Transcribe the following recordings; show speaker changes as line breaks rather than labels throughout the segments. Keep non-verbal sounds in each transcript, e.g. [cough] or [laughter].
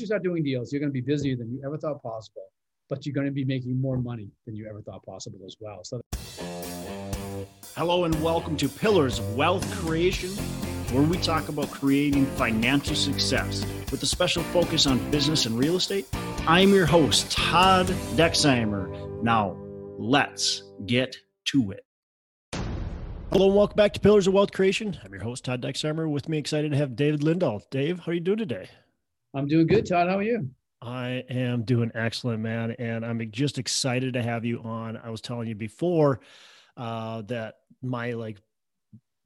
you start doing deals, you're going to be busier than you ever thought possible, but you're going to be making more money than you ever thought possible as well. So,
hello and welcome to Pillars of Wealth Creation, where we talk about creating financial success with a special focus on business and real estate. I'm your host, Todd Dexheimer. Now, let's get to it. Hello and welcome back to Pillars of Wealth Creation. I'm your host, Todd Dexheimer. With me, excited to have David Lindahl. Dave, how are you doing today?
I'm doing good, Todd. How are you?
I am doing excellent, man. And I'm just excited to have you on. I was telling you before uh, that my like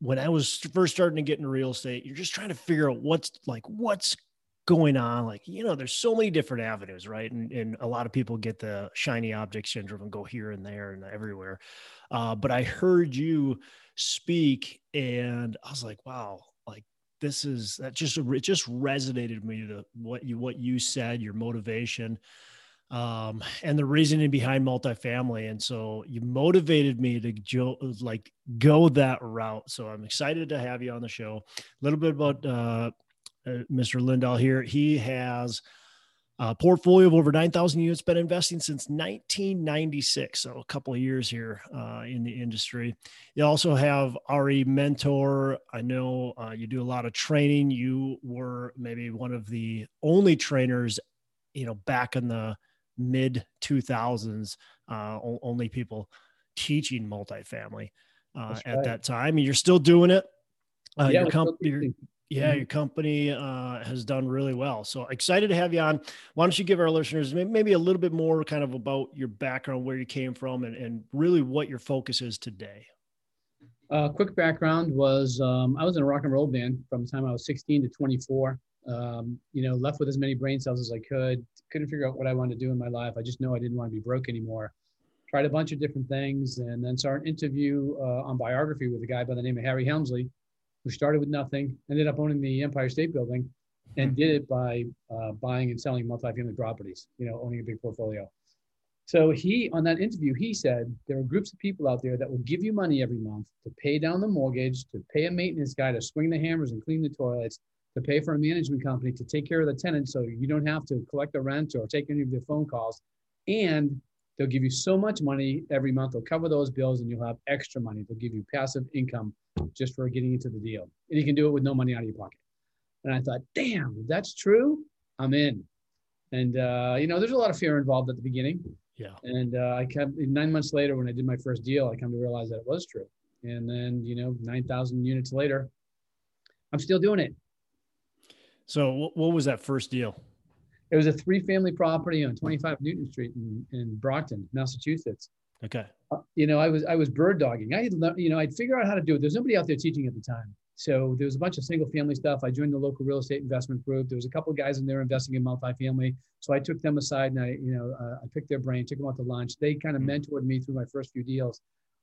when I was first starting to get into real estate, you're just trying to figure out what's like what's going on. Like, you know, there's so many different avenues, right? And, and a lot of people get the shiny object syndrome and go here and there and everywhere. Uh, but I heard you speak and I was like, wow, this is that just it just resonated with me the what you what you said, your motivation, um, and the reasoning behind multifamily. And so you motivated me to jo- like go that route. So I'm excited to have you on the show. A little bit about uh, uh, Mr. Lindahl here. He has a portfolio of over 9,000 units, been investing since 1996. So a couple of years here uh, in the industry. You also have RE Mentor. I know uh, you do a lot of training. You were maybe one of the only trainers, you know, back in the mid 2000s, uh, only people teaching multifamily uh, at that time. And you're still doing it. Uh, yeah, your, comp- your, yeah, mm-hmm. your company uh, has done really well. So excited to have you on. Why don't you give our listeners maybe a little bit more kind of about your background, where you came from, and, and really what your focus is today?
Uh, quick background was um, I was in a rock and roll band from the time I was 16 to 24. Um, you know, left with as many brain cells as I could. Couldn't figure out what I wanted to do in my life. I just know I didn't want to be broke anymore. Tried a bunch of different things, and then saw an interview uh, on biography with a guy by the name of Harry Helmsley who started with nothing, ended up owning the Empire State Building, and hmm. did it by uh, buying and selling multifamily properties. You know, owning a big portfolio. So he, on that interview, he said there are groups of people out there that will give you money every month to pay down the mortgage, to pay a maintenance guy to swing the hammers and clean the toilets, to pay for a management company to take care of the tenants so you don't have to collect the rent or take any of their phone calls. And they'll give you so much money every month. They'll cover those bills and you'll have extra money. They'll give you passive income just for getting into the deal. And you can do it with no money out of your pocket. And I thought, damn, if that's true, I'm in. And, uh, you know, there's a lot of fear involved at the beginning.
Yeah.
And uh, I kept, nine months later, when I did my first deal, I come to realize that it was true. And then, you know, 9,000 units later, I'm still doing it.
So, what was that first deal?
It was a three family property on 25 Newton Street in, in Brockton, Massachusetts.
Okay.
Uh, you know, I was I was bird dogging. I had you know I'd figure out how to do it. There's nobody out there teaching at the time, so there was a bunch of single family stuff. I joined the local real estate investment group. There was a couple of guys in there investing in multifamily. So I took them aside and I you know uh, I picked their brain, took them out to lunch. They kind of mm-hmm. mentored me through my first few deals.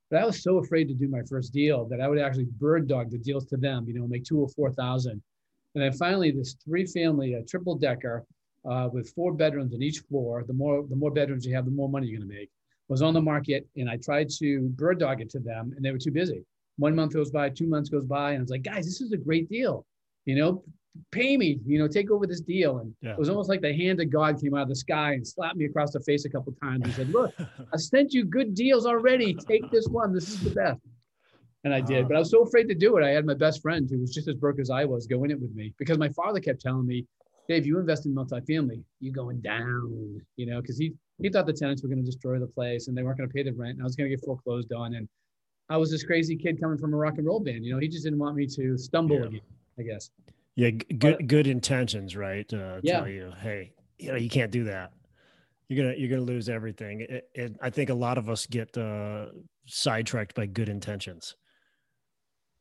But I was so afraid to do my first deal that I would actually bird dog the deals to them. You know, make two or four thousand. And then finally, this three family, a triple decker uh, with four bedrooms in each floor. The more the more bedrooms you have, the more money you're going to make was on the market and I tried to bird dog it to them and they were too busy. One month goes by, two months goes by, and I was like, guys, this is a great deal. You know, pay me, you know, take over this deal. And yeah. it was almost like the hand of God came out of the sky and slapped me across the face a couple times and said, Look, [laughs] I sent you good deals already. Take this one. This is the best. And I did, but I was so afraid to do it. I had my best friend who was just as broke as I was go in it with me because my father kept telling me, Dave, you invest in multifamily, you're going down, you know, because he he thought the tenants were going to destroy the place and they weren't going to pay the rent and I was going to get foreclosed on. And I was this crazy kid coming from a rock and roll band. You know, he just didn't want me to stumble yeah. again, I guess.
Yeah, good but, good intentions, right? Uh, yeah. Tell you, hey, you know, you can't do that. You're gonna you're gonna lose everything. It, it, I think a lot of us get uh, sidetracked by good intentions.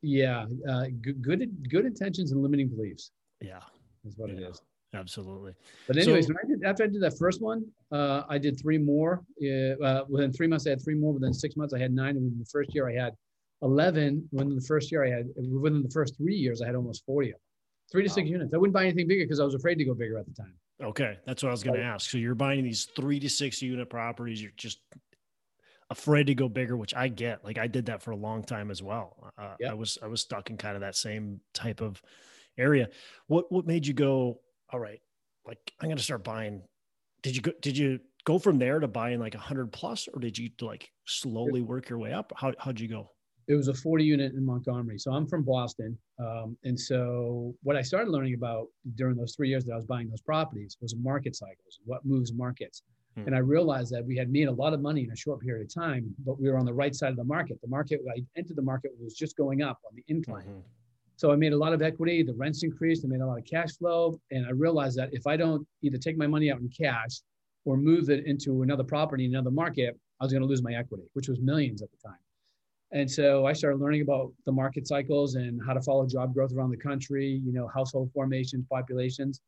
Yeah, uh, good, good good intentions and limiting beliefs.
Yeah,
is what
yeah.
it is.
Absolutely.
But anyways, so, I did after I did that first one, uh, I did three more. Uh, within three months, I had three more. Within six months, I had nine. And within the first year, I had eleven. Within the first year, I had within the first three years, I had almost forty. Three to wow. six units. I wouldn't buy anything bigger because I was afraid to go bigger at the time.
Okay, that's what I was going to ask. So you're buying these three to six unit properties. You're just afraid to go bigger, which I get. Like I did that for a long time as well. Uh, yep. I was I was stuck in kind of that same type of area. What what made you go? all right, like I'm going to start buying. Did you go? Did you go from there to buying like a hundred plus, or did you like slowly work your way up? How how'd you go?
It was a 40 unit in Montgomery. So I'm from Boston, um, and so what I started learning about during those three years that I was buying those properties was market cycles, what moves markets. Hmm. And I realized that we had made a lot of money in a short period of time, but we were on the right side of the market. The market, I entered the market was just going up on the incline. Mm-hmm. So I made a lot of equity, the rents increased, I made a lot of cash flow. And I realized that if I don't either take my money out in cash or move it into another property another market, I was going to lose my equity, which was millions at the time. And so I started learning about the market cycles and how to follow job growth around the country, you know, household formations, populations.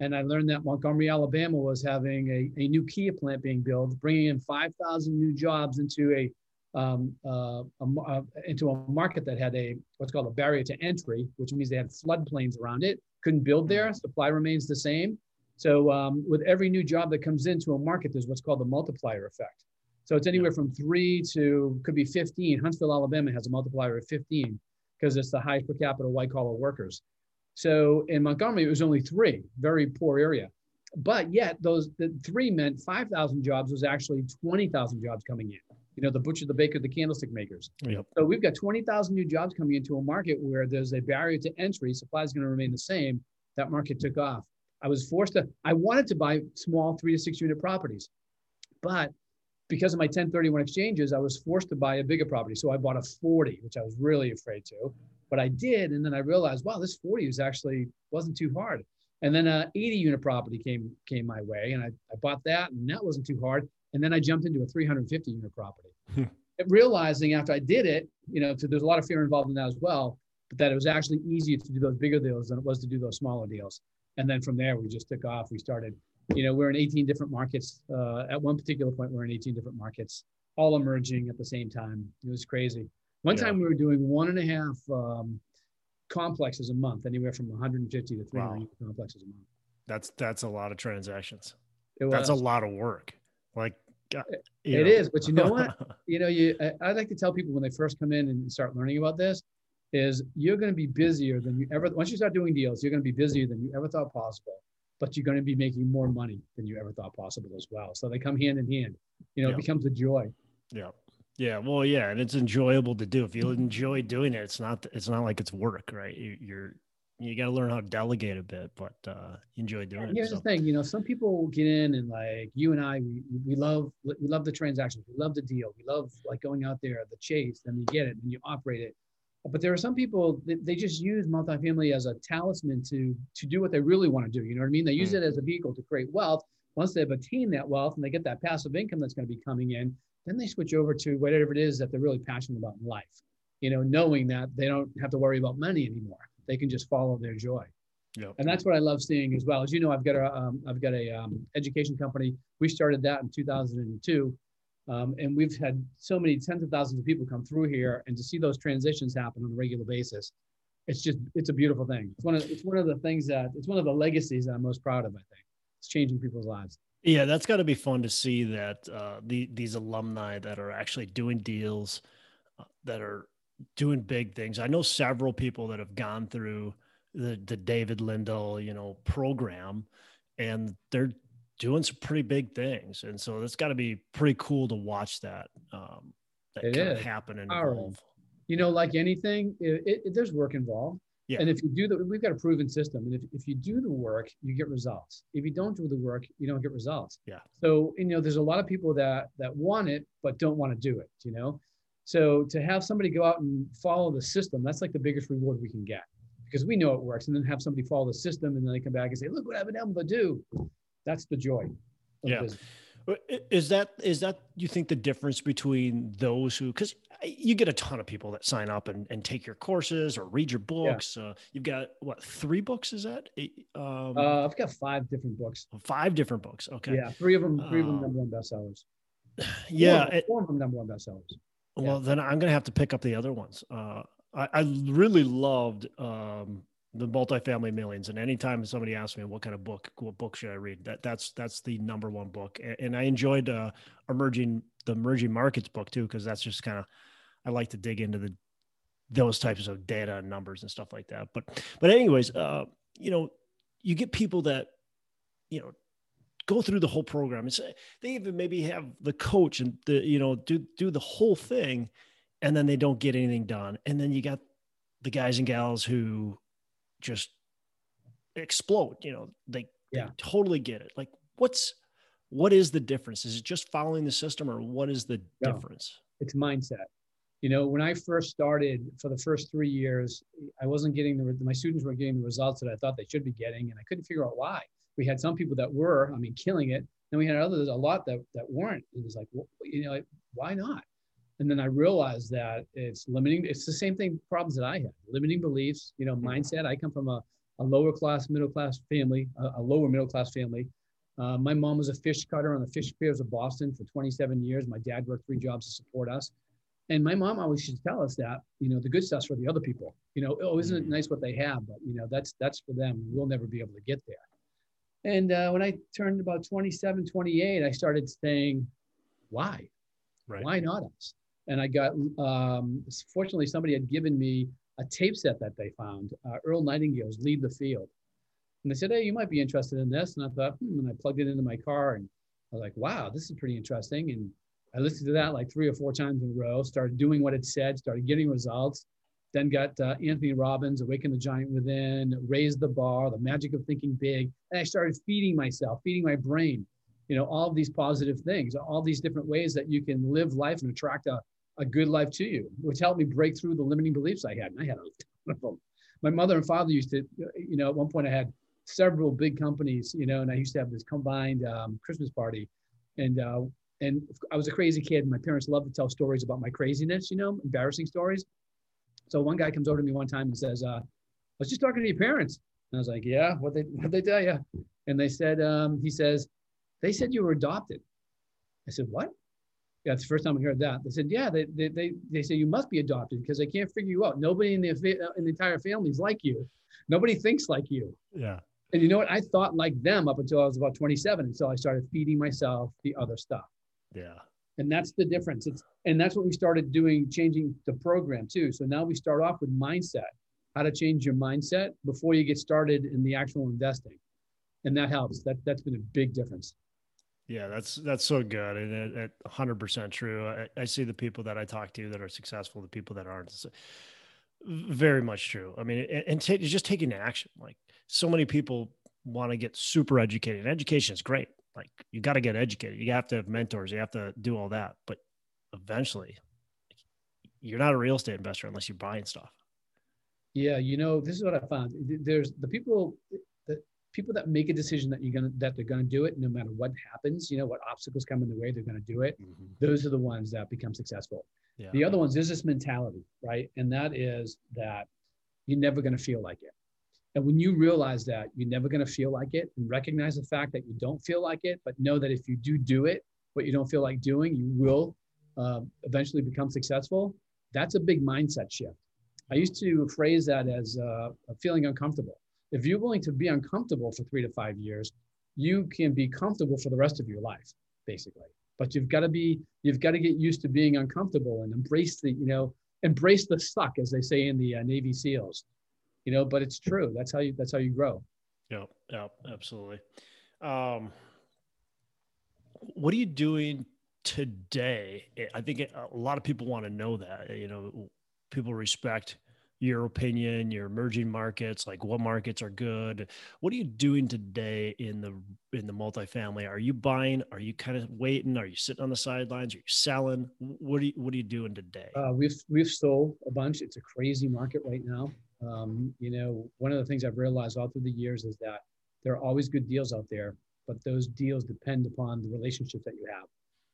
And I learned that Montgomery, Alabama was having a, a new Kia plant being built, bringing in 5,000 new jobs into a, um, uh, a, uh, into a market that had a what's called a barrier to entry, which means they had floodplains around it. Couldn't build there. Mm. Supply remains the same. So um, with every new job that comes into a market, there's what's called the multiplier effect. So it's anywhere from three to could be 15. Huntsville, Alabama has a multiplier of 15 because it's the highest per capita white collar workers. So in Montgomery, it was only three, very poor area. But yet those the three meant 5,000 jobs was actually 20,000 jobs coming in. You know, the butcher, the baker, the candlestick makers. Yep. So we've got 20,000 new jobs coming into a market where there's a barrier to entry. Supply is going to remain the same. That market took off. I was forced to, I wanted to buy small three to six unit properties, but because of my 1031 exchanges, I was forced to buy a bigger property. So I bought a 40, which I was really afraid to but I did. And then I realized, wow, this 40 was actually wasn't too hard. And then a 80 unit property came came my way, and I, I bought that, and that wasn't too hard. And then I jumped into a 350 unit property, hmm. realizing after I did it, you know, there's a lot of fear involved in that as well, but that it was actually easier to do those bigger deals than it was to do those smaller deals. And then from there, we just took off. We started, you know, we're in 18 different markets. Uh, at one particular point, we're in 18 different markets, all emerging at the same time. It was crazy. One yeah. time we were doing one and a half um, complexes a month, anywhere from 150 to 300 wow. complexes a month.
That's that's a lot of transactions. That's a lot of work. Like
uh, it know. is, but you know what? [laughs] you know, you I, I like to tell people when they first come in and start learning about this is you're going to be busier than you ever. Once you start doing deals, you're going to be busier than you ever thought possible. But you're going to be making more money than you ever thought possible as well. So they come hand in hand. You know, it becomes a joy.
Yeah. Yeah, well, yeah, and it's enjoyable to do. If you enjoy doing it, it's not it's not like it's work, right? You, you're you got to learn how to delegate a bit, but uh, enjoy doing
it. Here's so. the thing, you know, some people get in and like you and I, we, we love we love the transactions, we love the deal, we love like going out there, the chase, and you get it and you operate it. But there are some people that they just use multifamily as a talisman to to do what they really want to do. You know what I mean? They use mm. it as a vehicle to create wealth. Once they've attained that wealth and they get that passive income that's going to be coming in, then they switch over to whatever it is that they're really passionate about in life. You know, knowing that they don't have to worry about money anymore. They can just follow their joy. Yep. And that's what I love seeing as well. As you know, I've got a um, I've got a um, education company. We started that in 2002, um, and we've had so many tens of thousands of people come through here, and to see those transitions happen on a regular basis, it's just it's a beautiful thing. It's one of it's one of the things that it's one of the legacies that I'm most proud of. I think it's changing people's lives.
Yeah, that's got to be fun to see that uh, the, these alumni that are actually doing deals, uh, that are doing big things. I know several people that have gone through the the David Lindahl, you know, program, and they're doing some pretty big things. And so it's got to be pretty cool to watch that um, that kind of happen and evolve.
You know, like anything, it, it, there's work involved. Yeah. And if you do the, we've got a proven system. And if, if you do the work, you get results. If you don't do the work, you don't get results.
Yeah.
So, you know, there's a lot of people that, that want it, but don't want to do it, you know? So to have somebody go out and follow the system, that's like the biggest reward we can get because we know it works. And then have somebody follow the system and then they come back and say, look what I've been able to do. That's the joy.
Yeah. Business. Is that is that you think the difference between those who because you get a ton of people that sign up and, and take your courses or read your books. Yeah. Uh, you've got what three books? Is that?
Um, uh, I've got five different books.
Five different books. Okay.
Yeah, three of them. Three of them um, number one bestsellers. [sighs]
Yeah,
four, four of them number one bestsellers.
Well, yeah. then I'm gonna have to pick up the other ones. Uh, I, I really loved um, the multifamily millions and anytime somebody asks me what kind of book what book should i read that that's that's the number one book and, i enjoyed uh emerging the emerging markets book too because that's just kind of i like to dig into the those types of data and numbers and stuff like that but but anyways uh you know you get people that you know, go through the whole program. It's they even maybe have the coach and the you know do do the whole thing, and then they don't get anything done. And then you got the guys and gals who just explode. You know, they, yeah. they totally get it. Like, what's what is the difference? Is it just following the system, or what is the no, difference?
It's mindset. You know, when I first started for the first three years, I wasn't getting the my students weren't getting the results that I thought they should be getting, and I couldn't figure out why we had some people that were, I mean, killing it. And we had others, a lot that, that weren't. It was like, well, you know, like, why not? And then I realized that it's limiting. It's the same thing problems that I had, limiting beliefs, you know, mindset. I come from a, a lower class, middle class family, a, a lower middle class family. Uh, my mom was a fish cutter on the fish piers of Boston for 27 years. My dad worked three jobs to support us. And my mom always used to tell us that, you know, the good stuff's for the other people. You know, oh, isn't it mm. nice what they have? But, you know, that's that's for them. We'll never be able to get there. And uh, when I turned about 27, 28, I started saying, why? Right. Why not us? And I got, um, fortunately, somebody had given me a tape set that they found, uh, Earl Nightingale's Lead the Field. And they said, hey, you might be interested in this. And I thought, hmm, and I plugged it into my car and I was like, wow, this is pretty interesting. And I listened to that like three or four times in a row, started doing what it said, started getting results. Then got uh, Anthony Robbins, Awaken the Giant Within, Raise the Bar, The Magic of Thinking Big. And I started feeding myself, feeding my brain, you know, all these positive things, all these different ways that you can live life and attract a, a good life to you, which helped me break through the limiting beliefs I had. And I had a ton of them. My mother and father used to, you know, at one point I had several big companies, you know, and I used to have this combined um, Christmas party. And, uh, and I was a crazy kid. My parents loved to tell stories about my craziness, you know, embarrassing stories. So one guy comes over to me one time and says, uh, I was just talking to your parents. And I was like, yeah, what they, what they tell you? And they said, um, he says, they said you were adopted. I said, what? Yeah, it's the first time I heard that. They said, yeah, they, they, they, they say you must be adopted because they can't figure you out. Nobody in the, in the entire family is like you. Nobody thinks like you.
Yeah.
And you know what? I thought like them up until I was about 27. Until I started feeding myself the other stuff.
Yeah
and that's the difference. It's and that's what we started doing changing the program too. So now we start off with mindset how to change your mindset before you get started in the actual investing. And that helps. That that's been a big difference.
Yeah that's that's so good. And it, it 100% true. I, I, see the people that i talk to that are successful the people that aren't. Uh, very much true. I mean and, and t- just taking action. Like so many people want to get super educated. Education is great like you got to get educated. You have to have mentors. You have to do all that. But eventually, you're not a real estate investor unless you're buying stuff.
Yeah, you know, this is what I found. There's the people, the people that make a decision that you're gonna that they're gonna do it no matter what happens. You know, what obstacles come in the way, they're gonna do it. Mm-hmm. Those are the ones that become successful. Yeah. The other ones, is this mentality, right? And that is that you're never gonna feel like it. And when you realize that you're never going to feel like it and recognize the fact that you don't feel like it, but know that if you do do it, what you don't feel like doing, you will uh, eventually become successful. That's a big mindset shift. I used to phrase that as uh, feeling uncomfortable. If you're willing to be uncomfortable for three to five years, you can be comfortable for the rest of your life, basically. But you've got to be, you've got to get used to being uncomfortable and embrace the, you know, embrace the suck, as they say in the uh, Navy SEALs you know, but it's true. That's how you, that's how you grow.
Yeah. Yeah, absolutely. Um, what are you doing today? I think a lot of people want to know that, you know, people respect your opinion, your emerging markets, like what markets are good. What are you doing today in the in the multifamily? Are you buying? Are you kind of waiting? Are you sitting on the sidelines? Are you selling? What are you What are you doing today?
Uh, we've we've sold a bunch. It's a crazy market right now. Um, you know, one of the things I've realized all through the years is that there are always good deals out there, but those deals depend upon the relationships that you have,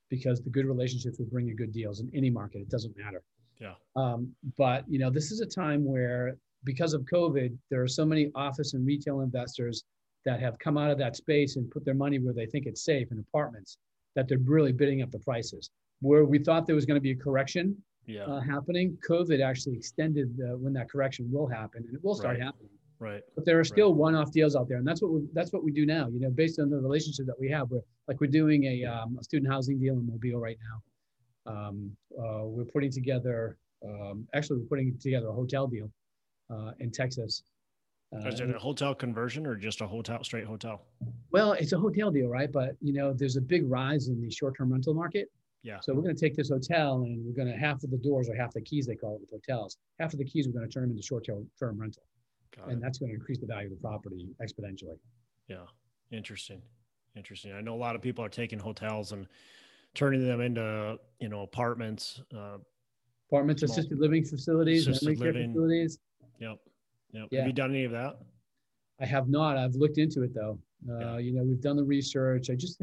because the good relationships will bring you good deals in any market. It doesn't matter.
Yeah.
Um, but you know, this is a time where because of COVID, there are so many office and retail investors that have come out of that space and put their money where they think it's safe in apartments that they're really bidding up the prices. Where we thought there was going to be a correction,
yeah.
uh, happening. COVID actually extended the, when that correction will happen, and it will start
right.
happening.
Right.
But there are still right. one-off deals out there, and that's what we that's what we do now. You know, based on the relationship that we have, we're like we're doing a, um, a student housing deal in Mobile right now. Um, uh, we're putting together, um, actually, we're putting together a hotel deal uh, in Texas.
Uh, Is it a hotel conversion or just a hotel, straight hotel?
Well, it's a hotel deal, right? But you know, there's a big rise in the short-term rental market.
Yeah.
So we're going to take this hotel and we're going to half of the doors or half the keys they call it with hotels. Half of the keys we're going to turn them into short-term rental, Got and it. that's going to increase the value of the property exponentially.
Yeah, interesting, interesting. I know a lot of people are taking hotels and turning them into you know apartments. Uh,
apartments, small, assisted living facilities,
assisted living
facilities.
Yep. Yep. Yeah. Have you done any of that?
I have not. I've looked into it though. Uh, yeah. You know, we've done the research. I just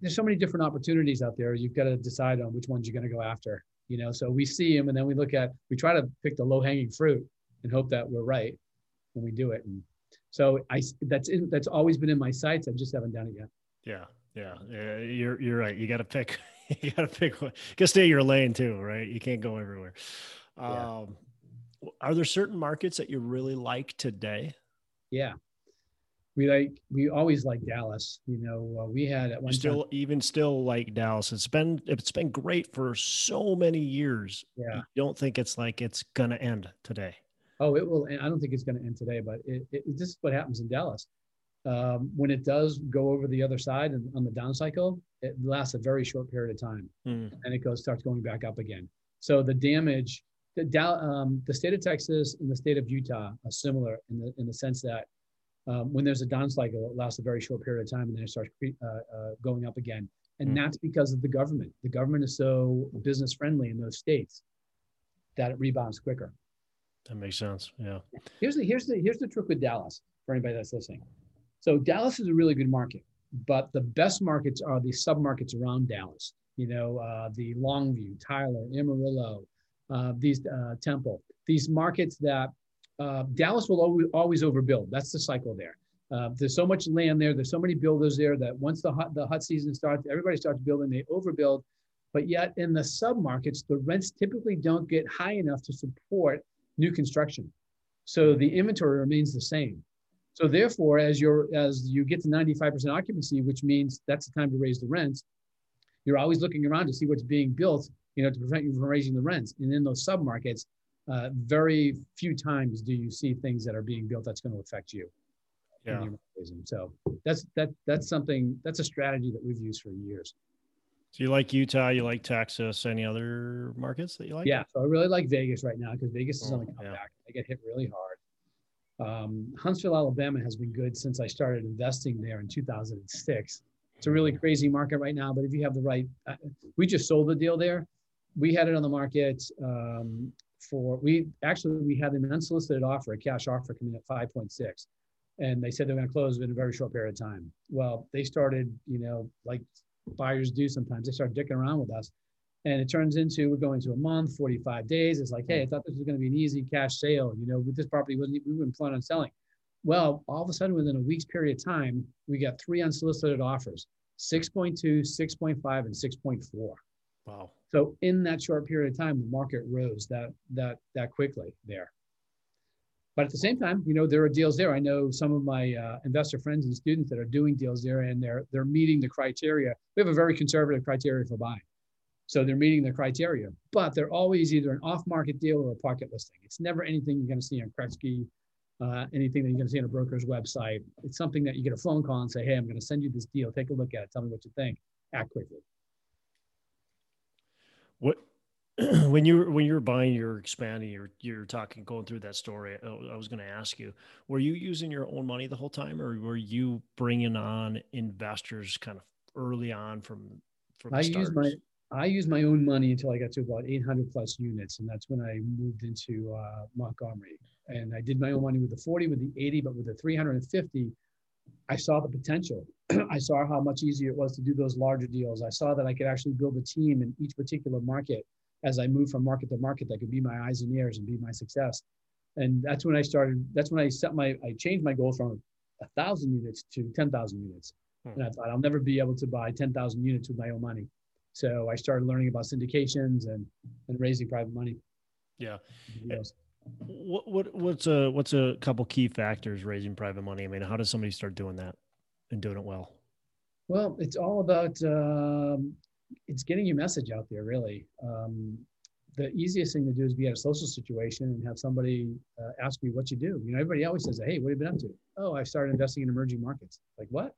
there's so many different opportunities out there. You've got to decide on which ones you're going to go after. You know, so we see them and then we look at we try to pick the low hanging fruit and hope that we're right when we do it. And so I that's in, that's always been in my sights. I just haven't done it yet.
Yeah, yeah, yeah you're you're right. You got to pick. [laughs] you got to pick. One. You got to stay your lane too, right? You can't go everywhere. Yeah. Um, are there certain markets that you really like today?
Yeah, we like we always like Dallas. You know, uh, we had at one
still
time,
even still like Dallas. It's been it's been great for so many years.
Yeah, you
don't think it's like it's gonna end today?
Oh, it will. I don't think it's going to end today, but it, it, this is what happens in Dallas. Um, when it does go over the other side and on the down cycle, it lasts a very short period of time,
mm.
and it goes starts going back up again. So the damage the, um, the state of Texas and the state of Utah are similar in the, in the sense that um, when there's a down cycle, it lasts a very short period of time and then it starts uh, uh, going up again. And mm. that's because of the government. The government is so business friendly in those states that it rebounds quicker.
That makes sense. Yeah.
Here's the here's the here's the trick with Dallas for anybody that's listening. So Dallas is a really good market, but the best markets are the sub markets around Dallas. You know, uh, the Longview, Tyler, Amarillo, uh, these uh, Temple, these markets that uh, Dallas will always, always overbuild. That's the cycle there. Uh, there's so much land there. There's so many builders there that once the hot, the hot season starts, everybody starts building. They overbuild, but yet in the submarkets, the rents typically don't get high enough to support new construction. So the inventory remains the same. So therefore, as you're as you get to 95% occupancy, which means that's the time to raise the rents, you're always looking around to see what's being built you know, to prevent you from raising the rents. And in those submarkets, uh, very few times do you see things that are being built that's going to affect you.
Yeah.
So that's that that's something that's a strategy that we've used for years.
So you like Utah, you like Texas, any other markets that you like?
Yeah, so I really like Vegas right now because Vegas is oh, on the comeback. Yeah. They get hit really hard. Um, Huntsville, Alabama has been good since I started investing there in 2006. It's a really crazy market right now, but if you have the right, uh, we just sold the deal there we had it on the market um, for we actually we had an unsolicited offer, a cash offer coming at 5.6, and they said they're going to close in a very short period of time. Well, they started, you know, like buyers do sometimes. They start dicking around with us, and it turns into we're going to a month, 45 days. It's like, hey, I thought this was going to be an easy cash sale. You know, with this property wasn't we weren't planning on selling. Well, all of a sudden, within a week's period of time, we got three unsolicited offers: 6.2, 6.5, and 6.4.
Wow.
So in that short period of time, the market rose that that that quickly there. But at the same time, you know, there are deals there. I know some of my uh, investor friends and students that are doing deals there, and they're they're meeting the criteria. We have a very conservative criteria for buying, so they're meeting the criteria. But they're always either an off-market deal or a pocket listing. It's never anything you're going to see on Crexi, uh, anything that you're going to see on a broker's website. It's something that you get a phone call and say, "Hey, I'm going to send you this deal. Take a look at it. Tell me what you think. Act quickly."
What [clears throat] when you when you were buying, you're expanding, you're you're talking, going through that story. I was going to ask you, were you using your own money the whole time, or were you bringing on investors kind of early on from from?
I use my I used my own money until I got to about 800 plus units, and that's when I moved into uh, Montgomery. And I did my own money with the 40, with the 80, but with the 350, I saw the potential. I saw how much easier it was to do those larger deals. I saw that I could actually build a team in each particular market as I moved from market to market that could be my eyes and ears and be my success. And that's when I started, that's when I set my, I changed my goal from a thousand units to 10,000 units. Hmm. And I thought I'll never be able to buy 10,000 units with my own money. So I started learning about syndications and, and raising private money.
Yeah. What, what what's a what's a couple key factors raising private money? I mean, how does somebody start doing that and doing it well?
Well, it's all about um, it's getting your message out there. Really, um, the easiest thing to do is be at a social situation and have somebody uh, ask you what you do. You know, everybody always says, "Hey, what have you been up to?" Oh, I started investing in emerging markets. Like what?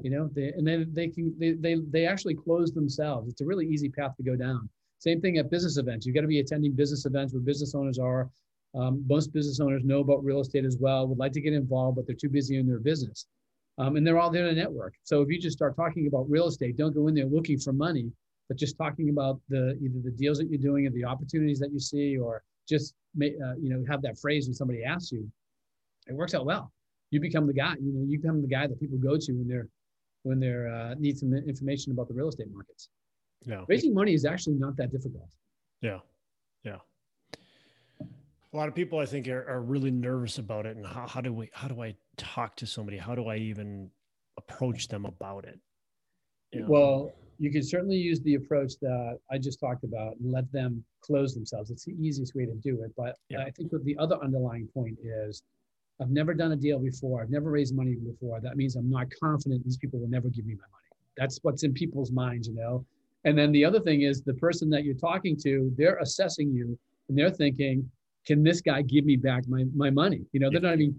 You know, they, and then they can they, they they actually close themselves. It's a really easy path to go down. Same thing at business events. You've got to be attending business events where business owners are. Um, most business owners know about real estate as well. Would like to get involved, but they're too busy in their business. Um, and they're all there to network. So if you just start talking about real estate, don't go in there looking for money but just talking about the either the deals that you're doing or the opportunities that you see, or just uh, you know have that phrase when somebody asks you, it works out well. You become the guy. You know, you become the guy that people go to when they're when they're uh, need some information about the real estate markets. Yeah, raising money is actually not that difficult.
Yeah, yeah. A lot of people, I think, are, are really nervous about it, and how, how do we how do I talk to somebody? How do I even approach them about it?
You know? Well, you can certainly use the approach that I just talked about and let them close themselves. It's the easiest way to do it. But yeah. I think the other underlying point is I've never done a deal before. I've never raised money before. That means I'm not confident these people will never give me my money. That's what's in people's minds, you know? And then the other thing is the person that you're talking to, they're assessing you and they're thinking, can this guy give me back my, my money? You know, they're not even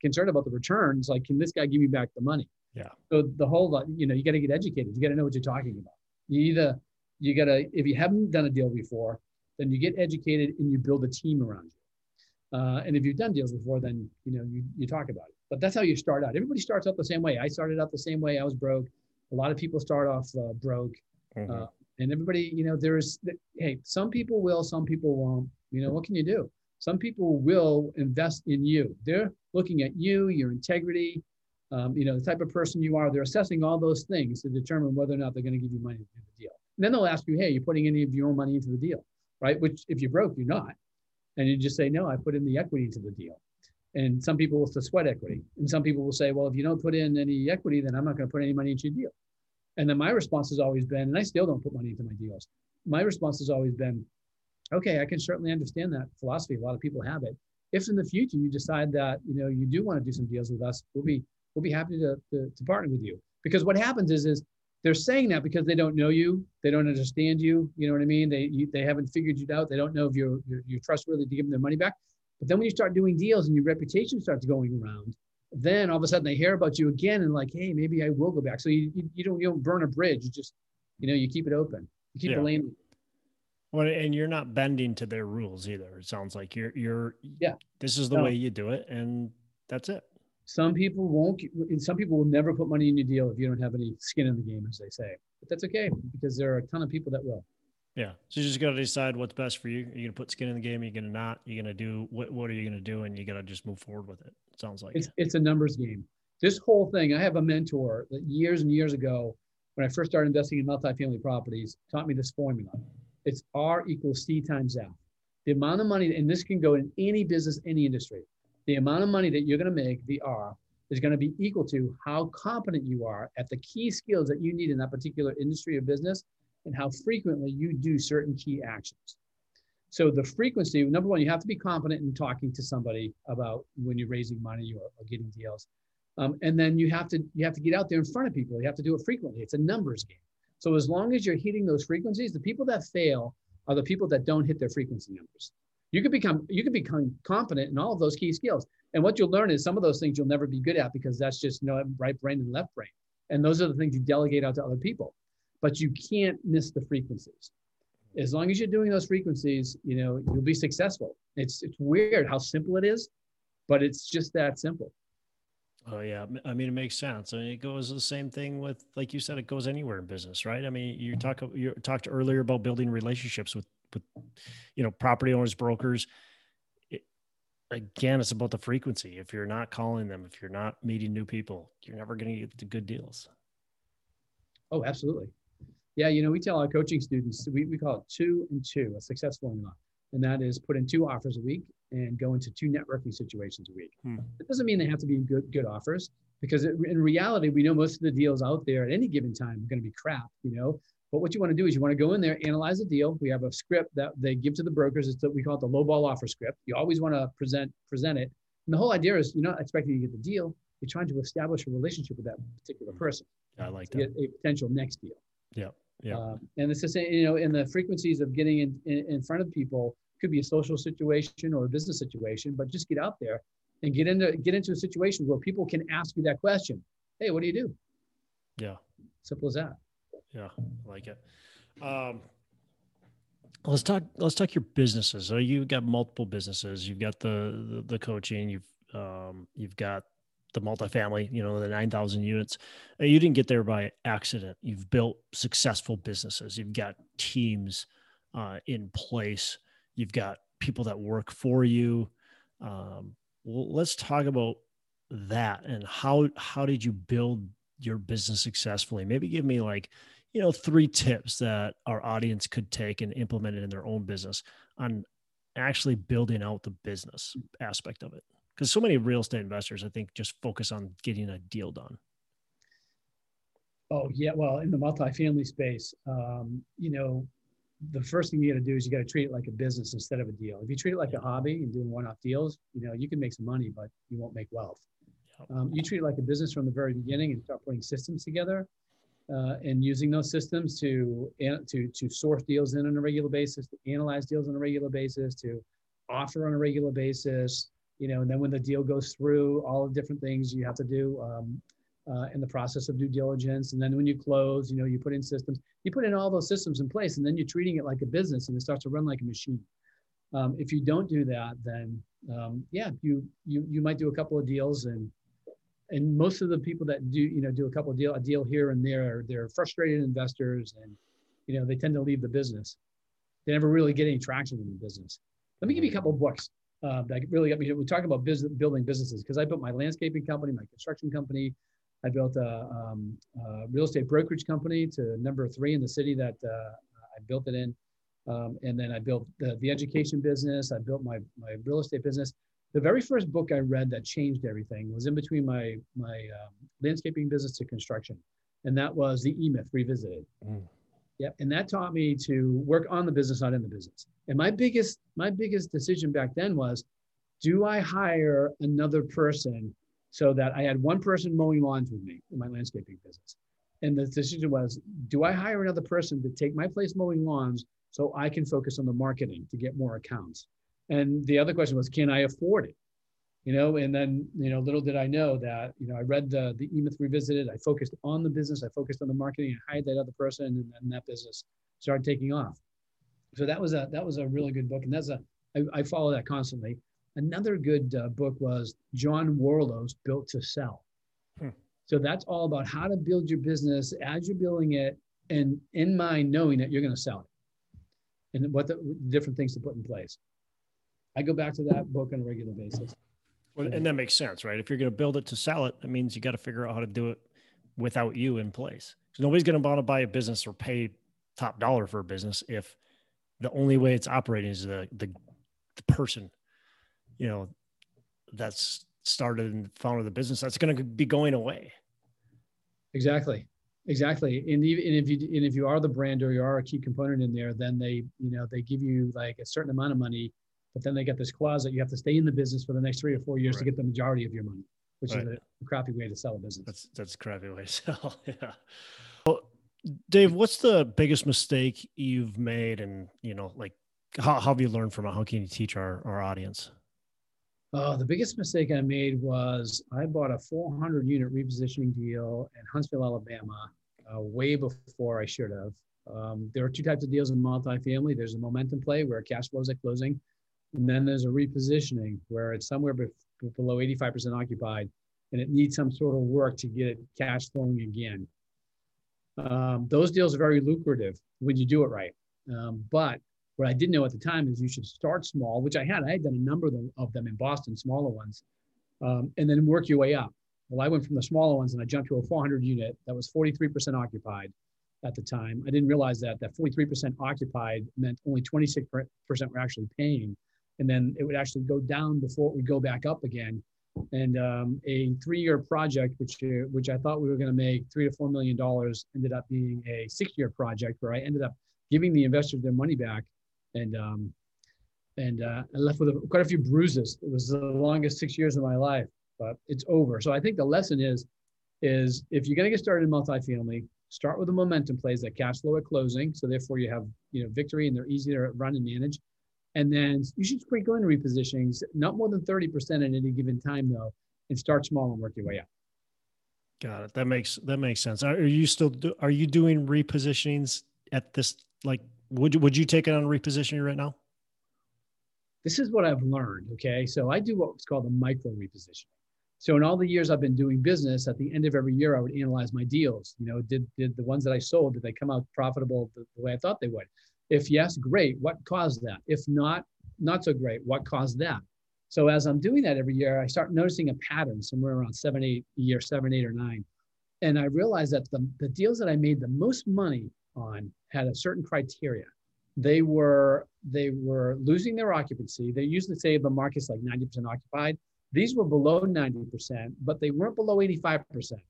concerned about the returns. Like, can this guy give me back the money?
Yeah.
So the whole, you know, you got to get educated. You got to know what you're talking about. You either, you got to, if you haven't done a deal before, then you get educated and you build a team around you. Uh, and if you've done deals before, then, you know, you, you talk about it. But that's how you start out. Everybody starts out the same way. I started out the same way. I was broke. A lot of people start off uh, broke. Mm-hmm. Uh, and everybody, you know, there's, hey, some people will, some people won't. You know, what can you do? Some people will invest in you. They're looking at you, your integrity, um, you know, the type of person you are. They're assessing all those things to determine whether or not they're going to give you money to do the deal. And then they'll ask you, hey, you're putting any of your own money into the deal, right? Which if you're broke, you're not. And you just say, no, I put in the equity into the deal. And some people will sweat equity. And some people will say, well, if you don't put in any equity, then I'm not going to put any money into your deal. And then my response has always been, and I still don't put money into my deals. My response has always been, okay, I can certainly understand that philosophy. A lot of people have it. If in the future you decide that you know you do want to do some deals with us, we'll be we'll be happy to, to, to partner with you. Because what happens is, is they're saying that because they don't know you, they don't understand you. You know what I mean? They you, they haven't figured you out. They don't know if you're, you're, you're trustworthy to give them their money back. But then when you start doing deals and your reputation starts going around, then all of a sudden they hear about you again and like, hey, maybe I will go back. So you, you, you don't you don't burn a bridge. You just you know you keep it open. You keep yeah. the lane.
Well, and you're not bending to their rules either. It sounds like you're you're
yeah.
This is the no. way you do it, and that's it.
Some people won't, some people will never put money in your deal if you don't have any skin in the game, as they say. But that's okay because there are a ton of people that will.
Yeah. So you just got to decide what's best for you. Are you going to put skin in the game? Are you going to not? You're going to do what, what are you going to do? And you got to just move forward with it. it sounds like
it's, it's a numbers game. This whole thing, I have a mentor that years and years ago, when I first started investing in multifamily properties, taught me this formula. It's R equals C times F. The amount of money, and this can go in any business, any industry the amount of money that you're going to make, the R, is going to be equal to how competent you are at the key skills that you need in that particular industry or business and how frequently you do certain key actions. So the frequency, number one, you have to be confident in talking to somebody about when you're raising money or, or getting deals. Um, and then you have to you have to get out there in front of people. You have to do it frequently. It's a numbers game. So as long as you're hitting those frequencies, the people that fail are the people that don't hit their frequency numbers. You can become you can become confident in all of those key skills. And what you'll learn is some of those things you'll never be good at because that's just you know, right brain and left brain. And those are the things you delegate out to other people. But you can't miss the frequencies. As long as you're doing those frequencies, you know, you'll be successful. It's it's weird how simple it is, but it's just that simple.
Oh yeah, I mean it makes sense. I mean it goes the same thing with, like you said, it goes anywhere in business, right? I mean you talk you talked earlier about building relationships with with you know property owners brokers. It, again it's about the frequency. If you're not calling them if you're not meeting new people you're never going to get the good deals.
Oh absolutely. Yeah you know we tell our coaching students we, we call it two and two a success formula and that is put in two offers a week and go into two networking situations a week hmm. it doesn't mean they have to be good good offers because it, in reality we know most of the deals out there at any given time are going to be crap you know but what you want to do is you want to go in there, analyze the deal. We have a script that they give to the brokers. It's what we call it the low ball offer script. You always want to present present it. And the whole idea is you're not expecting to get the deal. You're trying to establish a relationship with that particular person.
I like
to
that.
Get a potential next deal.
Yeah. Yeah.
Uh, and it's the same, you know, in the frequencies of getting in, in, in front of people could be a social situation or a business situation, but just get out there and get into get into a situation where people can ask you that question. Hey, what do you do?
Yeah.
Simple as that.
Yeah, I like it. Um, let's talk. Let's talk your businesses. So you've got multiple businesses. You've got the the, the coaching. You've um, you've got the multifamily. You know, the nine thousand units. Uh, you didn't get there by accident. You've built successful businesses. You've got teams uh, in place. You've got people that work for you. Um, well, let's talk about that and how how did you build your business successfully? Maybe give me like you know three tips that our audience could take and implement it in their own business on actually building out the business aspect of it because so many real estate investors i think just focus on getting a deal done
oh yeah well in the multifamily space um, you know the first thing you got to do is you got to treat it like a business instead of a deal. If you treat it like a hobby and doing one-off deals you know you can make some money but you won't make wealth. Um, you treat it like a business from the very beginning and start putting systems together uh, and using those systems to to to source deals in on a regular basis, to analyze deals on a regular basis, to offer on a regular basis. You know, and then when the deal goes through, all the different things you have to do um, uh, in the process of due diligence, and then when you close, you know, you put in systems. You put in all those systems in place, and then you're treating it like a business, and it starts to run like a machine. Um, if you don't do that, then um, yeah, you you you might do a couple of deals and and most of the people that do you know do a couple of deal a deal here and there they're frustrated investors and you know they tend to leave the business they never really get any traction in the business let me give you a couple of books uh, that really got me we talk about business building businesses because i built my landscaping company my construction company i built a, um, a, real estate brokerage company to number three in the city that uh, i built it in um, and then i built the, the education business i built my, my real estate business the very first book I read that changed everything was in between my my um, landscaping business to construction, and that was the E Myth Revisited. Mm. Yep, and that taught me to work on the business, not in the business. And my biggest my biggest decision back then was, do I hire another person so that I had one person mowing lawns with me in my landscaping business? And the decision was, do I hire another person to take my place mowing lawns so I can focus on the marketing to get more accounts? And the other question was, can I afford it? You know, and then, you know, little did I know that, you know, I read the, the E-Myth Revisited. I focused on the business. I focused on the marketing. I hired that other person and then that business started taking off. So that was a, that was a really good book. And that's a, I, I follow that constantly. Another good uh, book was John Warrillow's Built to Sell. Hmm. So that's all about how to build your business as you're building it and in mind knowing that you're going to sell it and what the different things to put in place. I go back to that book on a regular basis.
Well, and that makes sense, right? If you're going to build it to sell it, that means you got to figure out how to do it without you in place. So nobody's going to want to buy a business or pay top dollar for a business if the only way it's operating is the the, the person, you know, that's started and founded the business. That's going to be going away.
Exactly. Exactly. And, even, and if you and if you are the brand or you are a key component in there, then they you know they give you like a certain amount of money but then they get this clause that you have to stay in the business for the next three or four years right. to get the majority of your money, which right. is a crappy way to sell a business.
That's that's a crappy way to [laughs] sell. yeah. Well, Dave, what's the biggest mistake you've made, and you know, like how, how have you learned from it? How can you teach our our audience?
Uh, the biggest mistake I made was I bought a 400 unit repositioning deal in Huntsville, Alabama, uh, way before I should have. Um, there are two types of deals in multifamily. There's a momentum play where cash flows at closing, and then there's a repositioning where it's somewhere below 85% occupied and it needs some sort of work to get it cash flowing again. Um, those deals are very lucrative when you do it right. Um, but what I didn't know at the time is you should start small, which I had. I had done a number of them, of them in Boston, smaller ones, um, and then work your way up. Well, I went from the smaller ones and I jumped to a 400 unit that was 43% occupied at the time. I didn't realize that that 43% occupied meant only 26% were actually paying and then it would actually go down before it would go back up again. And um, a three-year project, which uh, which I thought we were going to make three to four million dollars, ended up being a six-year project where I ended up giving the investors their money back, and um, and uh, I left with a, quite a few bruises. It was the longest six years of my life, but it's over. So I think the lesson is is if you're going to get started in multifamily, Start with the momentum plays that cash flow at closing. So therefore you have, you know, victory and they're easy to run and manage. And then you should sprinkle in repositionings, not more than 30% at any given time though, and start small and work your way up.
Got it. That makes that makes sense. Are you still do, are you doing repositionings at this like would you would you take it on repositioning right now?
This is what I've learned. Okay. So I do what's called a micro repositioning. So in all the years I've been doing business, at the end of every year, I would analyze my deals. You know, did did the ones that I sold, did they come out profitable the, the way I thought they would? If yes, great. What caused that? If not, not so great. What caused that? So as I'm doing that every year, I start noticing a pattern somewhere around seven, eight, year seven, eight, or nine. And I realized that the, the deals that I made the most money on had a certain criteria. They were they were losing their occupancy. They usually say the market's like 90% occupied. These were below 90%, but they weren't below 85%,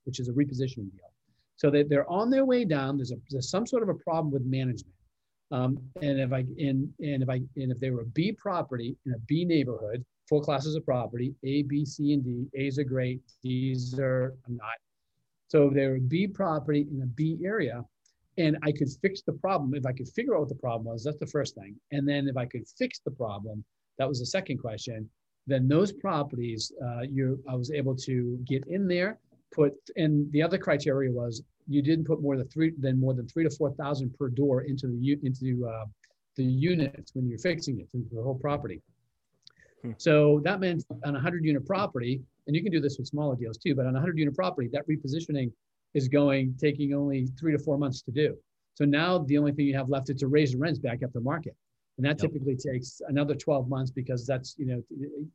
which is a repositioning deal. So they, they're on their way down. There's, a, there's some sort of a problem with management. Um, and if I and, and if I and if they were a B property in a B neighborhood, four classes of property, A, B, C, and D. A's are great, D's are I'm not. So they were B property in a B area, and I could fix the problem if I could figure out what the problem was. That's the first thing. And then if I could fix the problem, that was the second question. Then those properties, uh, you, I was able to get in there, put, and the other criteria was you didn't put more than three, than more than three to four thousand per door into the into uh, the units when you're fixing it into the whole property. Hmm. So that meant on a 100 unit property, and you can do this with smaller deals too, but on a 100 unit property, that repositioning is going, taking only three to four months to do. So now the only thing you have left is to raise the rents back up to market. And that yep. typically takes another 12 months because that's, you know,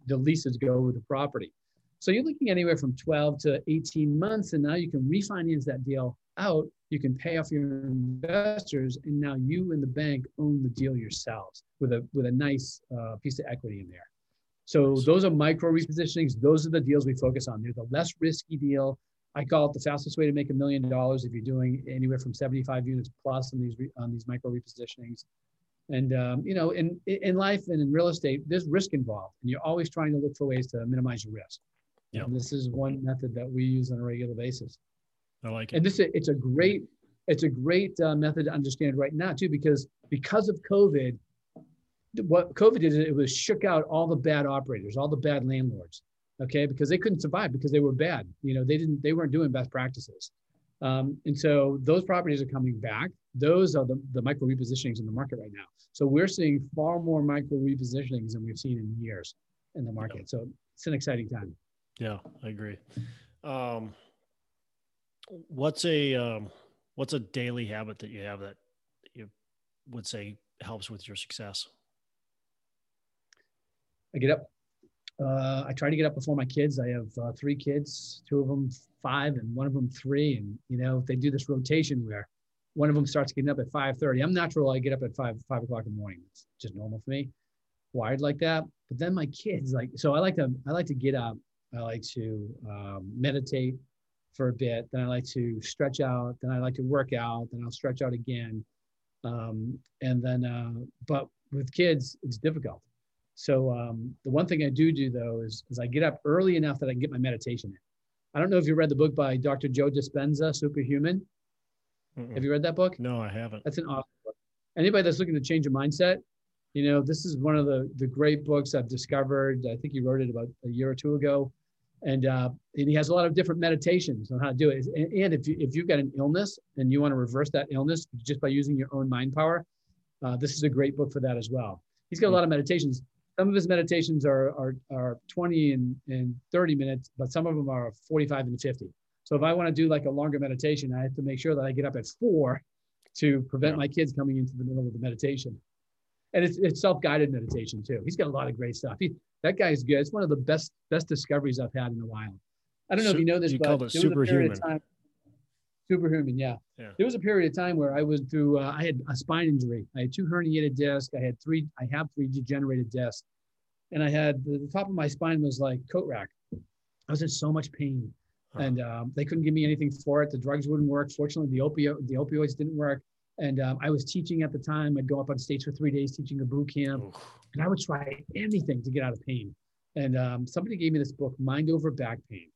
the leases go with the property. So you're looking anywhere from 12 to 18 months. And now you can refinance that deal out. You can pay off your investors. And now you and the bank own the deal yourselves with a, with a nice uh, piece of equity in there. So those are micro repositionings. Those are the deals we focus on. They're the less risky deal. I call it the fastest way to make a million dollars if you're doing anywhere from 75 units plus on these on these micro repositionings. And um, you know, in in life and in real estate, there's risk involved, and you're always trying to look for ways to minimize your risk. Yeah. And this is one method that we use on a regular basis.
I like it.
And this it's a great it's a great uh, method to understand right now too, because because of COVID, what COVID did, it was shook out all the bad operators, all the bad landlords, okay, because they couldn't survive because they were bad. You know, they didn't, they weren't doing best practices. Um, and so those properties are coming back. Those are the, the micro repositionings in the market right now. So we're seeing far more micro repositionings than we've seen in years in the market. Yeah. So it's an exciting time.
Yeah, I agree. Um, what's a um, what's a daily habit that you have that you would say helps with your success?
I get up. Uh, I try to get up before my kids. I have uh, three kids, two of them five and one of them three. And, you know, they do this rotation where one of them starts getting up at 5.30. I'm natural. I get up at 5, 5 o'clock in the morning. It's just normal for me. Wired like that. But then my kids, like, so I like to, I like to get up. I like to um, meditate for a bit. Then I like to stretch out. Then I like to work out. Then I'll stretch out again. Um, and then, uh, but with kids, it's difficult so um, the one thing I do do though is, is I get up early enough that I can get my meditation in. I don't know if you read the book by Dr. Joe Dispenza, Superhuman. Mm-mm. Have you read that book?
No, I haven't.
That's an awesome book. Anybody that's looking to change a mindset, you know, this is one of the, the great books I've discovered. I think he wrote it about a year or two ago. And, uh, and he has a lot of different meditations on how to do it. And, and if, you, if you've got an illness and you want to reverse that illness just by using your own mind power, uh, this is a great book for that as well. He's got a lot of meditations some of his meditations are, are, are 20 and, and 30 minutes, but some of them are 45 and 50. So if I want to do like a longer meditation, I have to make sure that I get up at four to prevent yeah. my kids coming into the middle of the meditation. And it's, it's self-guided meditation too. He's got a lot of great stuff. He, that guy is good. It's one of the best best discoveries I've had in a while. I don't know if you know this,
you
but
superhuman.
Time, superhuman, yeah. yeah. There was a period of time where I was through. Uh, I had a spine injury. I had two herniated discs. I had three. I have three degenerated discs, and I had the, the top of my spine was like coat rack. I was in so much pain, huh. and um, they couldn't give me anything for it. The drugs wouldn't work. Fortunately, the opio- the opioids didn't work. And um, I was teaching at the time. I'd go up on stage for three days teaching a boot camp, Oof. and I would try anything to get out of pain. And um, somebody gave me this book, Mind Over Back Pain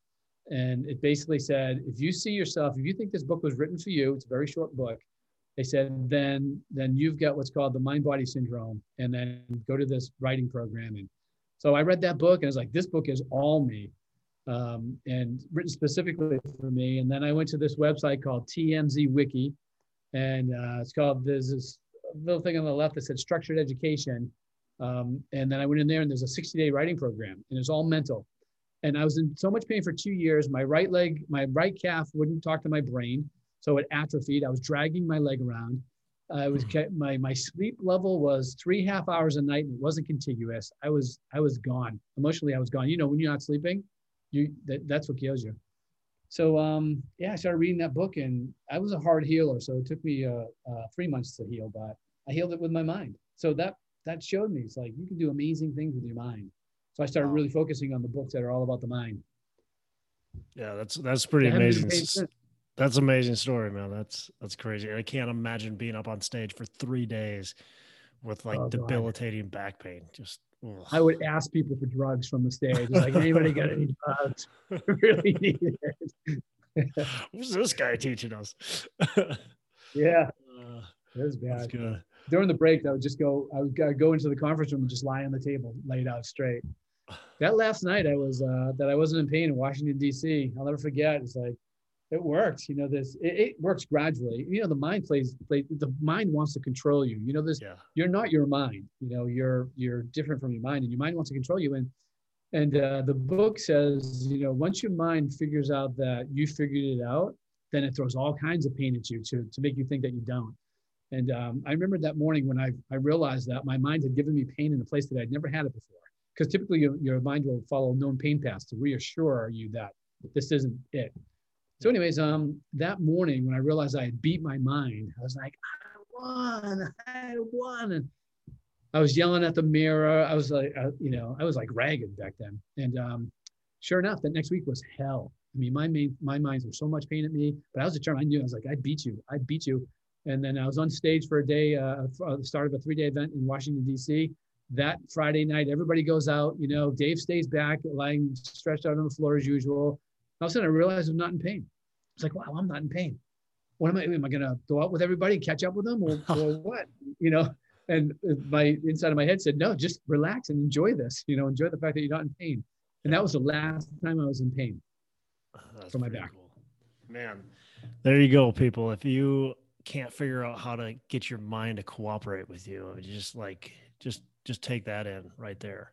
and it basically said, if you see yourself, if you think this book was written for you, it's a very short book. They said, then then you've got what's called the mind body syndrome, and then go to this writing program. And so I read that book, and I was like, this book is all me, um, and written specifically for me. And then I went to this website called TMS Wiki, and uh, it's called there's this little thing on the left that said structured education. Um, and then I went in there, and there's a 60 day writing program, and it's all mental and I was in so much pain for two years. My right leg, my right calf wouldn't talk to my brain, so it atrophied. I was dragging my leg around. I was hmm. my my sleep level was three half hours a night, and it wasn't contiguous. I was I was gone emotionally. I was gone. You know, when you're not sleeping, you that, that's what kills you. So um, yeah, I started reading that book, and I was a hard healer. So it took me uh, uh, three months to heal, but I healed it with my mind. So that that showed me it's like you can do amazing things with your mind. So I started really focusing on the books that are all about the mind.
Yeah, that's that's pretty amazing. That's amazing story, man. That's that's crazy. I can't imagine being up on stage for three days with like oh, debilitating God. back pain. Just
ugh. I would ask people for drugs from the stage. Like anybody got any [laughs] drugs? [laughs] really need
it. [laughs] Who's this guy teaching us?
yeah, uh, it was bad. During the break, I would just go. I would go into the conference room and just lie on the table, laid out straight [sighs] that last night I was uh, that I wasn't in pain in Washington D.C. I'll never forget. It's like it works. You know this. It, it, works gradually. You know the mind plays. Play, the mind wants to control you. You know this. Yeah. You're not your mind. You know you're you're different from your mind, and your mind wants to control you. And and uh, the book says, you know, once your mind figures out that you figured it out, then it throws all kinds of pain at you to to make you think that you don't. And um, I remember that morning when I I realized that my mind had given me pain in a place that I'd never had it before because typically your, your mind will follow known pain paths to reassure you that this isn't it. So, anyways, um, that morning when I realized I had beat my mind, I was like, I won, I won, and I was yelling at the mirror. I was like, uh, you know, I was like ragged back then. And um, sure enough, that next week was hell. I mean, my main, my minds were so much pain at me, but I was determined. I knew I was like, I beat you, I beat you. And then I was on stage for a day, uh, for the start of a three-day event in Washington D.C that Friday night, everybody goes out. You know, Dave stays back, lying stretched out on the floor as usual. All of a sudden, I realized I'm not in pain. It's like, wow, I'm not in pain. What am I? Am I going to go out with everybody, catch up with them, or, [laughs] or what? You know. And my inside of my head said, no, just relax and enjoy this. You know, enjoy the fact that you're not in pain. And that was the last time I was in pain That's for my back. Cool.
Man, there you go, people. If you can't figure out how to get your mind to cooperate with you, just like just just take that in right there.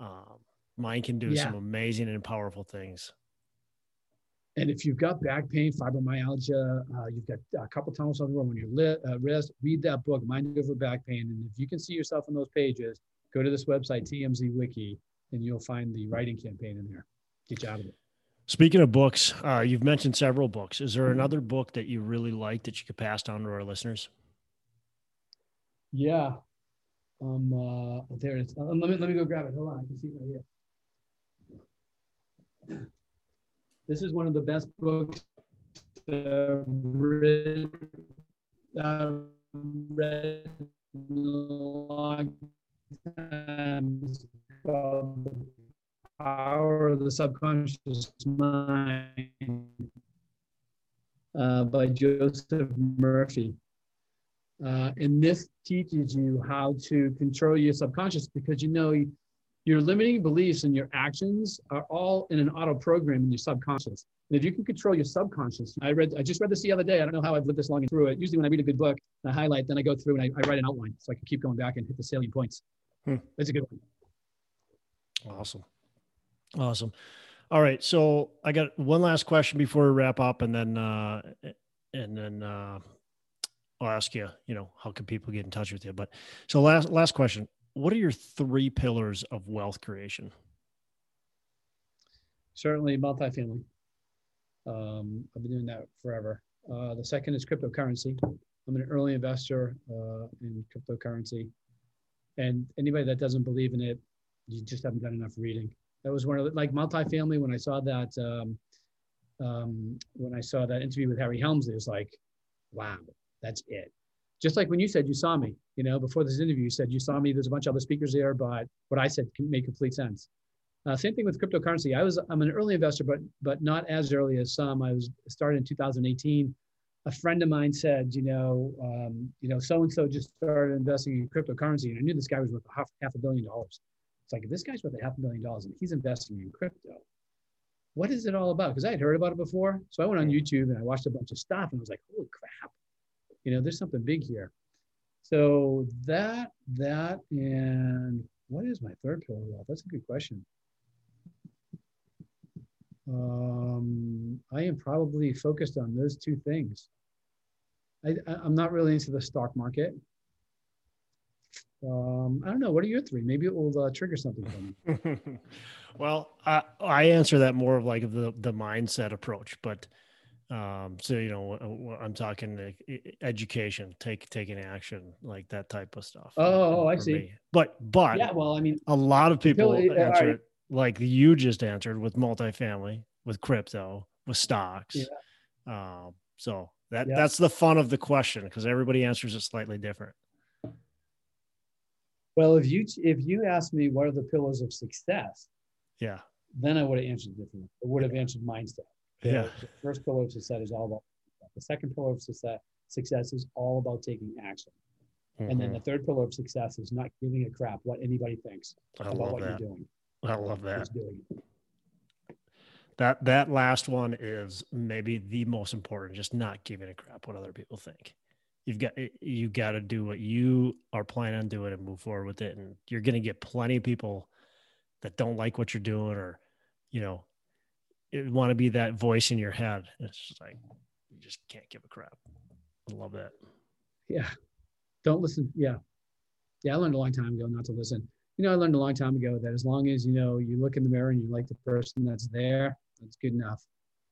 Um, mind can do yeah. some amazing and powerful things.
And if you've got back pain, fibromyalgia, uh, you've got a couple tunnels on the road on your li- uh, wrist, read that book, Mind Over Back Pain. And if you can see yourself on those pages, go to this website, TMS Wiki, and you'll find the writing campaign in there. Get you out of it.
Speaking of books, uh, you've mentioned several books. Is there mm-hmm. another book that you really like that you could pass down to our listeners?
Yeah, um, uh, there it is. Uh, let me let me go grab it. Hold on, I can see it right here. This is one of the best books uh, read, uh, read long time. called The Power of the Subconscious Mind uh, by Joseph Murphy. Uh, and this teaches you how to control your subconscious because you know your limiting beliefs and your actions are all in an auto program in your subconscious. And if you can control your subconscious, I read, I just read this the other day. I don't know how I've lived this long and through it. Usually when I read a good book, I highlight, then I go through and I, I write an outline so I can keep going back and hit the salient points. Hmm. That's a good
one. Awesome. Awesome. All right. So I got one last question before we wrap up and then, uh, and then, uh, I'll ask you, you know, how can people get in touch with you? But so last last question. What are your three pillars of wealth creation?
Certainly multifamily. Um, I've been doing that forever. Uh, the second is cryptocurrency. I'm an early investor uh, in cryptocurrency. And anybody that doesn't believe in it, you just haven't done enough reading. That was one of the, like multifamily. When I saw that, um, um, when I saw that interview with Harry Helmsley, it was like, wow, that's it. Just like when you said you saw me, you know, before this interview, you said you saw me. There's a bunch of other speakers there, but what I said made complete sense. Uh, same thing with cryptocurrency. I was I'm an early investor, but but not as early as some. I was started in 2018. A friend of mine said, you know, um, you know, so and so just started investing in cryptocurrency, and I knew this guy was worth half half a billion dollars. It's like if this guy's worth a half a billion dollars and he's investing in crypto, what is it all about? Because I had heard about it before, so I went on YouTube and I watched a bunch of stuff, and I was like, holy crap, you know, there's something big here. So that that and what is my third pillar wealth? That's a good question. Um, I am probably focused on those two things. I, I'm not really into the stock market. Um, I don't know. What are your three? Maybe it will uh, trigger something for me. [laughs]
well, I, I answer that more of like the the mindset approach, but um, so you know, I'm talking education, take taking action, like that type of stuff.
Oh, I see. Me.
But but
yeah, well, I mean,
a lot of people answer it like you just answered with multifamily, with crypto, with stocks. Yeah. Um, so that yeah. that's the fun of the question because everybody answers it slightly different.
Well, if you if you asked me what are the pillars of success,
yeah,
then I would have answered differently. I would have answered mindset.
The, yeah.
The first pillar of success is all about the second pillar of success success is all about taking action. Mm-hmm. And then the mm-hmm. third pillar of success is not giving a crap what anybody thinks
I about what that.
you're doing.
I love that. That that last one is maybe the most important. Just not giving a crap what other people think. You've got you got to do what you are planning on doing and move forward with it. And you're going to get plenty of people that don't like what you're doing, or you know, want to be that voice in your head. It's just like you just can't give a crap. I love that.
Yeah, don't listen. Yeah, yeah. I learned a long time ago not to listen you know, I learned a long time ago that as long as you know you look in the mirror and you like the person that's there, that's good enough.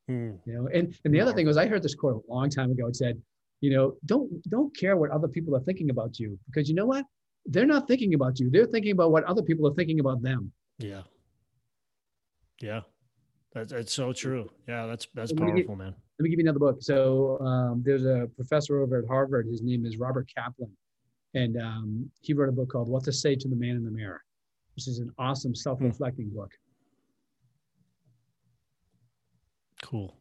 Hmm. You know, and and the other thing was I heard this quote a long time ago. It said, you know, don't don't care what other people are thinking about you because you know what? They're not thinking about you. They're thinking about what other people are thinking about them.
Yeah. Yeah. That's, that's so true. Yeah, that's that's powerful, man.
Let me give you another book. So um, there's a professor over at Harvard. His name is Robert Kaplan and um, he wrote a book called What to Say to the Man in the Mirror, which is an awesome self reflecting book.
Cool.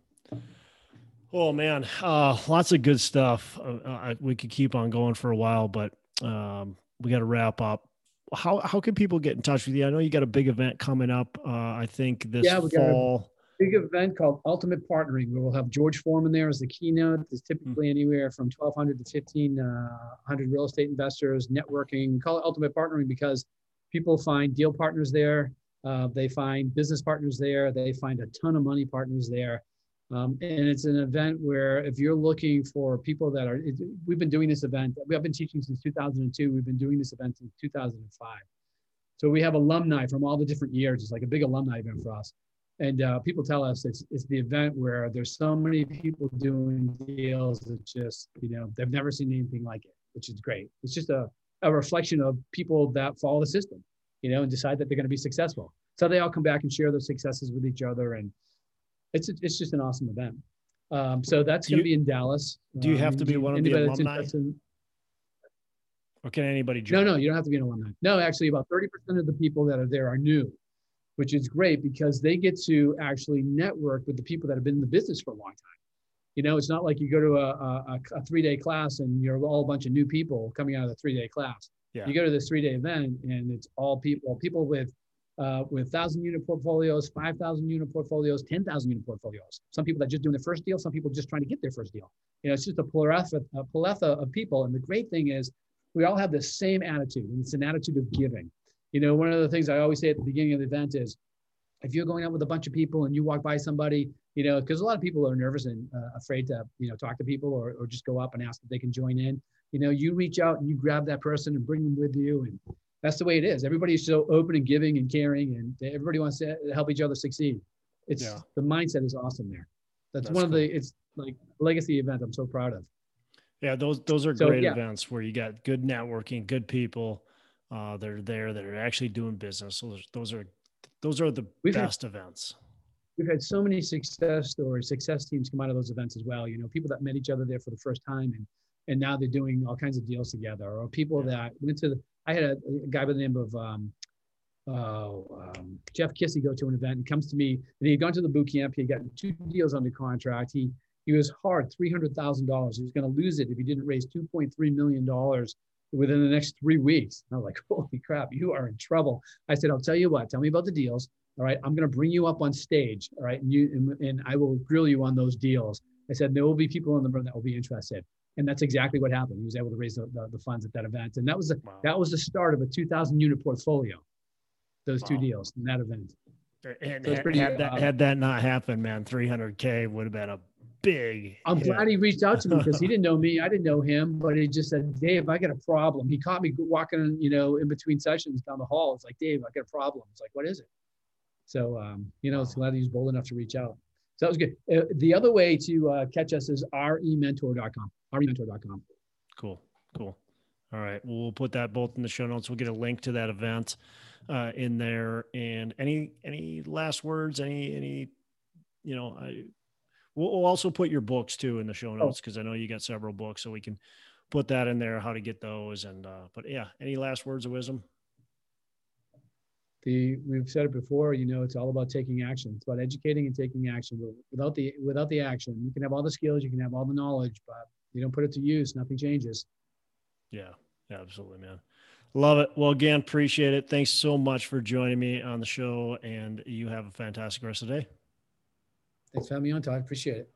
Oh man, uh, lots of good stuff. Uh, uh we could keep on going for a while, but um, we got to wrap up. How how can people get in touch with you? I know you got a big event coming up. Uh, I think this yeah, fall
big event called Ultimate Partnering, where we'll have George Foreman there as the keynote. There's typically mm-hmm. anywhere from 1,200 to 1,500 uh, real estate investors networking. Call it Ultimate Partnering because people find deal partners there. Uh, they find business partners there. They find a ton of money partners there. Um, and it's an event where if you're looking for people that are, it, we've been doing this event. I've been teaching since 2002. We've been doing this event since 2005. So we have alumni from all the different years. It's like a big alumni event for us. And uh, people tell us it's, it's the event where there's so many people doing deals that just, you know, they've never seen anything like it, which is great. It's just a, a reflection of people that follow the system, you know, and decide that they're going to be successful. So they all come back and share their successes with each other. And it's, it's just an awesome event. Um, so that's going to be in Dallas.
Do you have um, to be one of the alumni? Or can anybody join?
No, no, you don't have to be an alumni. No, actually, about 30% of the people that are there are new which is great because they get to actually network with the people that have been in the business for a long time. You know, it's not like you go to a, a, a three day class and you're all a bunch of new people coming out of the three day class. Yeah. You go to this three day event and it's all people, people with uh, with thousand unit portfolios, five thousand unit portfolios, ten thousand unit portfolios. Some people that just doing their first deal, some people just trying to get their first deal. You know, it's just a plethora, a plethora of people. And the great thing is, we all have the same attitude, and it's an attitude of giving. You know, one of the things I always say at the beginning of the event is, if you're going out with a bunch of people and you walk by somebody, you know, because a lot of people are nervous and uh, afraid to, you know, talk to people or, or just go up and ask if they can join in. You know, you reach out and you grab that person and bring them with you, and that's the way it is. Everybody's so open and giving and caring, and everybody wants to help each other succeed. It's yeah. the mindset is awesome there. That's, that's one cool. of the. It's like legacy event. I'm so proud of.
Yeah, those those are so, great yeah. events where you got good networking, good people uh, that are there that are actually doing business. So those, those are those are the we've best had, events.
We've had so many success stories, success teams come out of those events as well. You know, people that met each other there for the first time and and now they're doing all kinds of deals together, or people yeah. that went to the. I had a, a, guy by the name of um, oh, um, Jeff Kissy go to an event and comes to me and he had gone to the boot camp. He had gotten two deals under contract. He he was hard three hundred thousand dollars. He was going to lose it if he didn't raise two point three million dollars within the next three weeks. I was like, [laughs] holy crap, you are in trouble. I said, I'll tell you what. Tell me about the deals. All right, I'm going to bring you up on stage. All right, and you and, and I will grill you on those deals. I said there will be people in the room that will be interested and that's exactly what happened. He was able to raise the, the, the funds at that event, and that was the, wow. that was the start of a 2,000 unit portfolio. Those wow. two deals in that event.
And so had, pretty, had, that, uh, had that not happened, man, 300k would have been a big.
I'm hit. glad he reached out to me because he [laughs] didn't know me, I didn't know him, but he just said, "Dave, I got a problem." He caught me walking, you know, in between sessions down the hall. It's like, "Dave, I got a problem." It's like, "What is it?" So, um, you know, it's glad he was bold enough to reach out. So that was good. Uh, the other way to uh, catch us is rementor.com rementor.com.
Cool. Cool. All right. Well, we'll put that both in the show notes. We'll get a link to that event uh, in there. And any any last words? Any any you know, I we'll, we'll also put your books too in the show notes because oh. I know you got several books, so we can put that in there. How to get those? And uh, but yeah, any last words of wisdom?
The we've said it before. You know, it's all about taking action. It's about educating and taking action. Without the without the action, you can have all the skills, you can have all the knowledge, but you don't put it to use, nothing changes.
Yeah, absolutely, man. Love it. Well, again, appreciate it. Thanks so much for joining me on the show, and you have a fantastic rest of the day.
Thanks for having me on, Todd. Appreciate it.